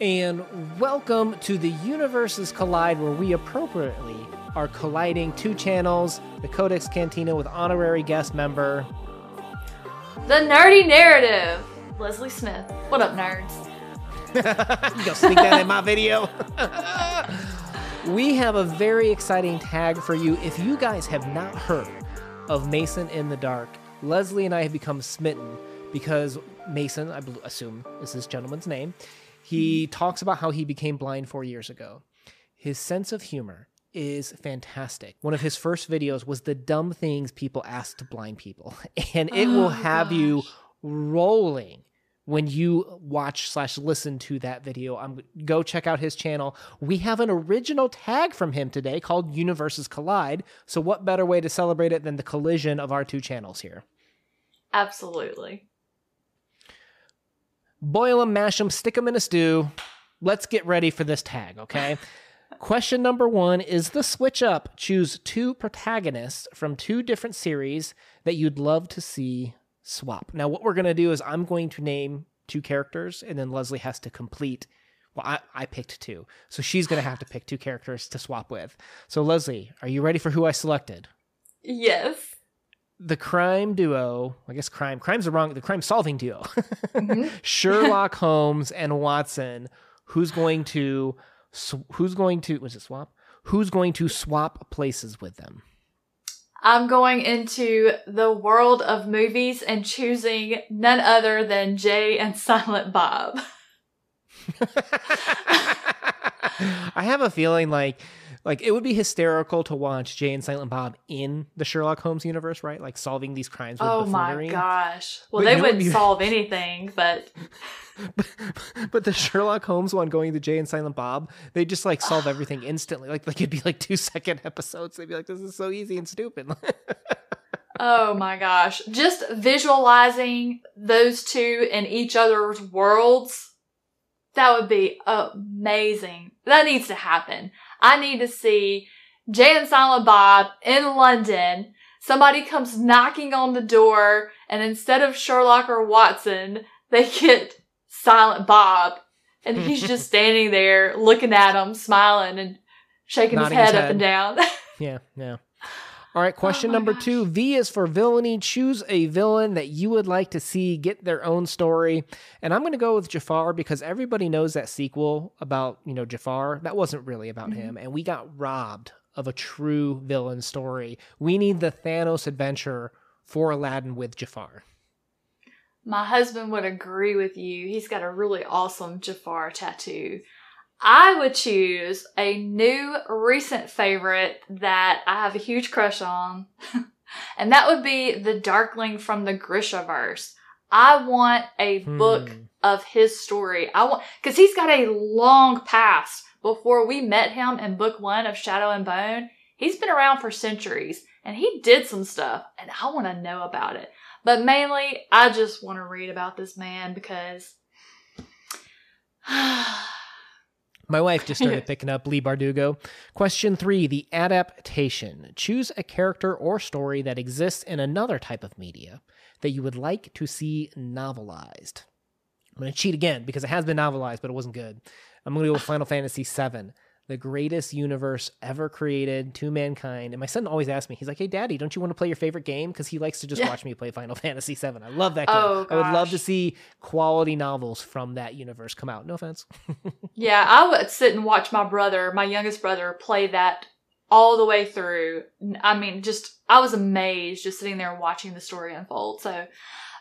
And welcome to the Universes Collide, where we appropriately are colliding two channels the Codex Cantina with honorary guest member. The Nerdy Narrative. Lezlie Smith. What up, nerds? you go sneak that in my video. we have a very exciting tag for you. If you guys have not heard of Mason in the Dark, Lezlie and I have become smitten because Mason, I assume is this gentleman's name, he talks about how he became blind four years ago. His sense of humor is fantastic. One of his first videos was the dumb things people ask to blind people, and it oh will Oh, have you rolling when you watch slash listen to that video. I'm go check out his channel. We have an original tag from him today called Universes Collide. So what better way to celebrate it than the collision of our two channels here? Absolutely. Boil them, mash them, stick them in a stew. Let's get ready for this tag, okay? Question number one is the switch up. Choose two protagonists from two different series that you'd love to see swap. Now, what we're going to do is I'm going to name two characters, and then Lezlie has to complete. Well, I, I picked two. So she's going to have to pick two characters to swap with. So, Lezlie, are you ready for who I selected? Yes. The crime duo, I guess crime, crime's the wrong, the crime solving duo. Mhm. Sherlock Holmes and Watson. Who's going to who's going to was it swap? Who's going to swap places with them? I'm going into the world of movies and choosing none other than Jay and Silent Bob. I have a feeling like like it would be hysterical to watch Jay and Silent Bob in the Sherlock Holmes universe, right? Like solving these crimes with Oh my gosh. Well, But they you know wouldn't you- solve anything, but but the Sherlock Holmes one going to Jay and Silent Bob, they just like solve everything instantly. Like like it'd be like two second episodes. They'd be like, "This is so easy and stupid." oh my gosh. Just visualizing those two in each other's worlds, that would be amazing. That needs to happen. I need to see Jay and Silent Bob in London. Somebody comes knocking on the door, and instead of Sherlock or Watson, they get Silent Bob. And he's just standing there looking at them, smiling and shaking his head, his up and down. Yeah, yeah. All right, question Oh number gosh. two. V is for villainy. Choose a villain that you would like to see get their own story. And I'm going to go with Jafar because everybody knows that sequel about, you know, Jafar. That wasn't really about Mhm. him. And we got robbed of a true villain story. We need the Thanos adventure for Aladdin with Jafar. My husband would agree with you. He's got a really awesome Jafar tattoo. I would choose a new recent favorite that I have a huge crush on, and that would be the Darkling from the Grishaverse. I want a book Hmm. of his story. I want because he's got a long past. Before we met him in book one of Shadow and Bone, he's been around for centuries, and he did some stuff, and I want to know about it. But mainly, I just want to read about this man because. My wife just started picking up Leigh Bardugo. Question three the adaptation. Choose a character or story that exists in another type of media that you would like to see novelized. I'm going to cheat again because it has been novelized, but it wasn't good. I'm going to go with Final Fantasy VII, the greatest universe ever created to mankind. And my son always asks me, he's like, hey, daddy, don't you want to play your favorite game? Because he likes to just Yeah. watch me play Final Fantasy VII. I love that oh, game. Oh, I would love to see quality novels from that universe come out. No offense. yeah, I would sit and watch my brother, my youngest brother, play that all the way through. I mean, just, I was amazed just sitting there watching the story unfold. So,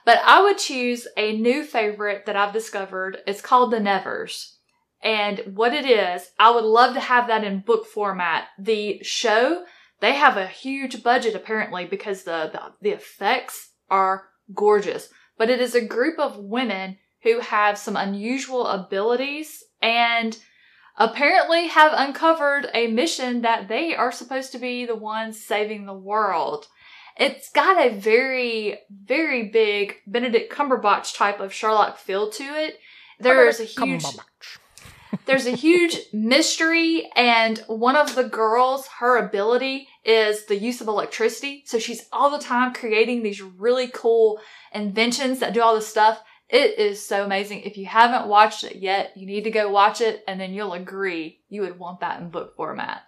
but I would choose a new favorite that I've discovered. It's called The Nevers. And what it is, I would love to have that in book format. The show, they have a huge budget apparently because the, the, the effects are gorgeous. But it is a group of women who have some unusual abilities and apparently have uncovered a mission that they are supposed to be the ones saving the world. It's got a very, very big Benedict Cumberbatch type of Sherlock feel to it. There's a huge there's a huge mystery and one of the girls her ability is the use of electricity so she's all the time creating these really cool inventions that do all this stuff It is so amazing. If you haven't watched it yet, you need to go watch it and then you'll agree you would want that in book format.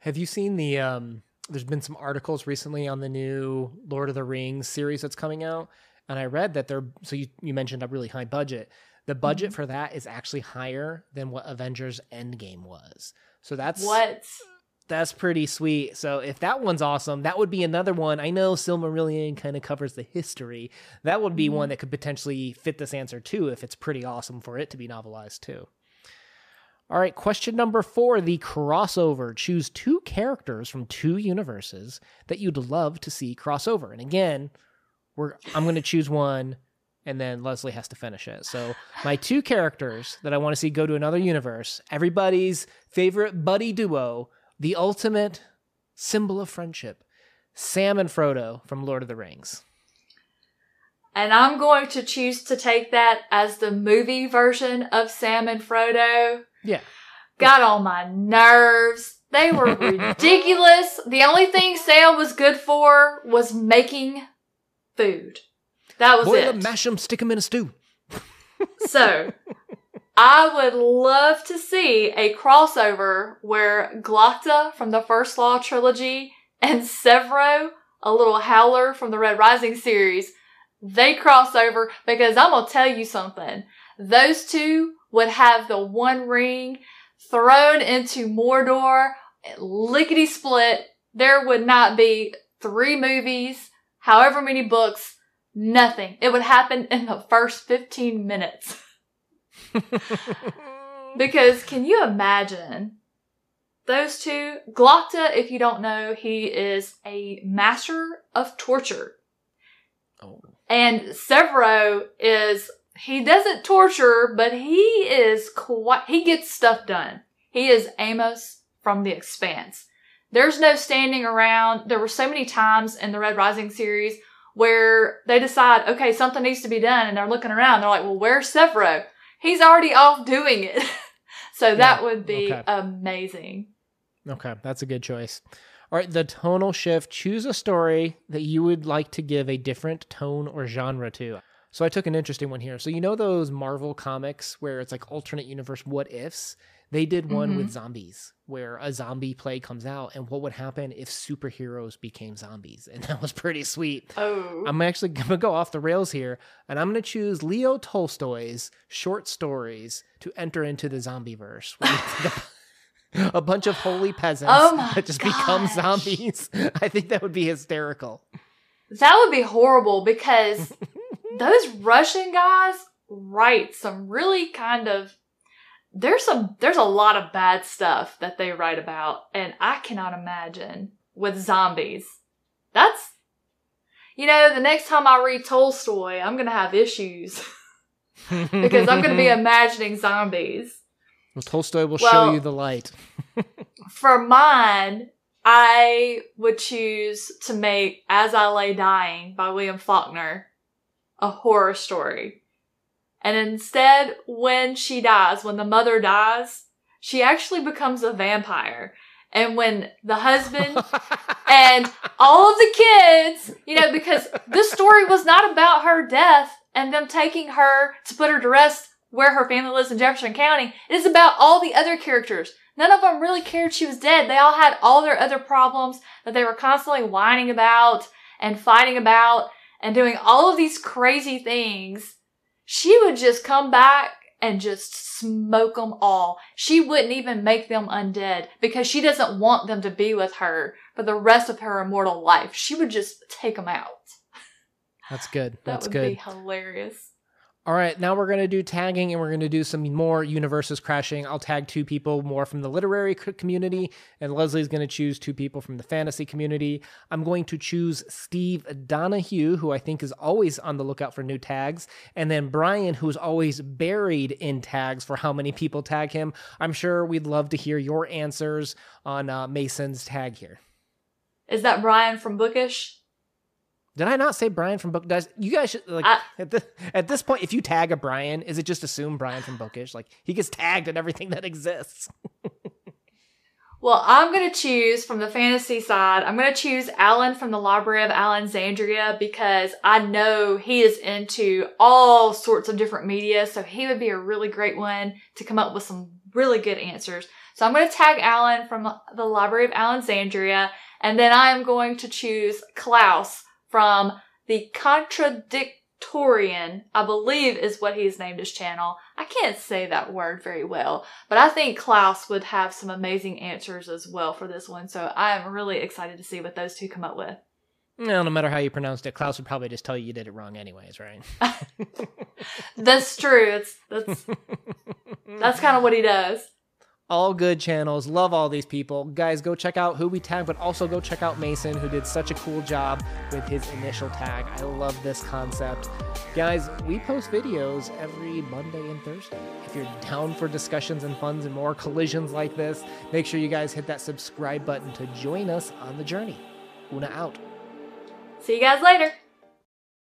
Have you seen the um there's been some articles recently on the new Lord of the Rings series that's coming out and I read that they're so you, you mentioned a really high budget. The budget Mhm. for that is actually higher than what Avengers Endgame was. So that's What? that's pretty sweet. So if that one's awesome, that would be another one. I know Silmarillion kind of covers the history. That would be Mhm. one that could potentially fit this answer too if it's pretty awesome for it to be novelized too. All right, question number 4, the crossover. Choose two characters from two universes that you'd love to see crossover. And again, we're I'm going to choose one and then Lezlie has to finish it. So, my two characters that I want to see go to another universe, everybody's favorite buddy duo, the ultimate symbol of friendship, Sam and Frodo from Lord of the Rings. And I'm going to choose to take that as the movie version of Sam and Frodo. Yeah. Got on my nerves. They were ridiculous. The only thing Sam was good for was making food. That was Boil it. them, mash them, stick them in a stew. So, I would love to see a crossover where Glokta from the First Law trilogy and Sevro, a little howler from the Red Rising series, they cross over because I'm gonna tell you something. Those two would have the one ring thrown into Mordor, lickety split. There would not be three movies, however many books, nothing. It would happen in the first 15 minutes. Because can you imagine those two? Glokta, if you don't know, he is a master of torture. oh. And Sevro is, he doesn't torture, but he is quite, he gets stuff done. He is Amos from The Expanse. There's no standing around. There were so many times in the Red Rising series where they decide, okay, something needs to be done, and they're looking around. They're like, well, where's Sevro? He's already off doing it. so that would be okay. amazing. Okay, that's a good choice. All right, the tonal shift. Choose a story that you would like to give a different tone or genre to. So I took an interesting one here. So you know those Marvel comics where it's like alternate universe what ifs? They did one with mm-hmm. zombies where a zombie play comes out and what would happen if superheroes became zombies. And that was pretty sweet. Oh. I'm actually going to go off the rails here and I'm going to choose Leo Tolstoy's short stories to enter into the zombie verse. a bunch of holy peasants Oh that just become zombies. I think that would be hysterical. That would be horrible because those Russian guys write some really kind of there's some there's a lot of bad stuff that they write about and I cannot imagine with zombies. That's you know, the next time I read Tolstoy, I'm going to have issues because I'm going to be imagining zombies. Well, Tolstoy will Well- show you the light. For mine, I would choose to make As I Lay Dying by William Faulkner a horror story. And instead, when she dies, when the mother dies, she actually becomes a vampire. And when the husband and all of the kids, you know, because this story was not about her death and them taking her to put her to rest where her family lives in Jefferson County. It is about all the other characters. None of them really cared she was dead. They all had all their other problems that they were constantly whining about and fighting about and doing all of these crazy things. She would just come back and just smoke them all. She wouldn't even make them undead because she doesn't want them to be with her for the rest of her immortal life. She would just take them out. That's good. That would good. be hilarious. All right, now we're going to do tagging and we're going to do some more universes crashing. I'll tag two people more from the literary community, and Lezlie's going to choose two people from the fantasy community. I'm going to choose Steve Donoghue, who I think is always on the lookout for new tags, and then Brian, who's always buried in tags for how many people tag him. I'm sure we'd love to hear your answers on uh, Mason's tag here. Is that Brian from Bookish? Did I not say Brian from Book? Does you guys should like I- at, the, at this point? If you tag a Brian, is it just assume Brian from Bookish? Like he gets tagged in everything that exists. Well, I'm going to choose from the fantasy side. I'm going to choose Alan from the Library of Allenxandria because I know he is into all sorts of different media. So he would be a really great one to come up with some really good answers. So I'm going to tag Alan from the Library of Allenxandria. And then I am going to choose Klaus from the Contradictorian, I believe is what he's named his channel. I can't say that word very well, but I think Klaus would have some amazing answers as well for this one. So I am really excited to see what those two come up with. No, no matter how you pronounced it, Klaus would probably just tell you you did it wrong anyways, right? that's true. It's that's that's kind of what he does all good channels. Love all these people. Guys, go check out who we tagged, but also go check out Mason, who did such a cool job with his initial tag. I love this concept. Guys, we post videos every Monday and Thursday. If you're down for discussions and funds and more collisions like this, make sure you guys hit that subscribe button to join us on the journey. Una out. See you guys later.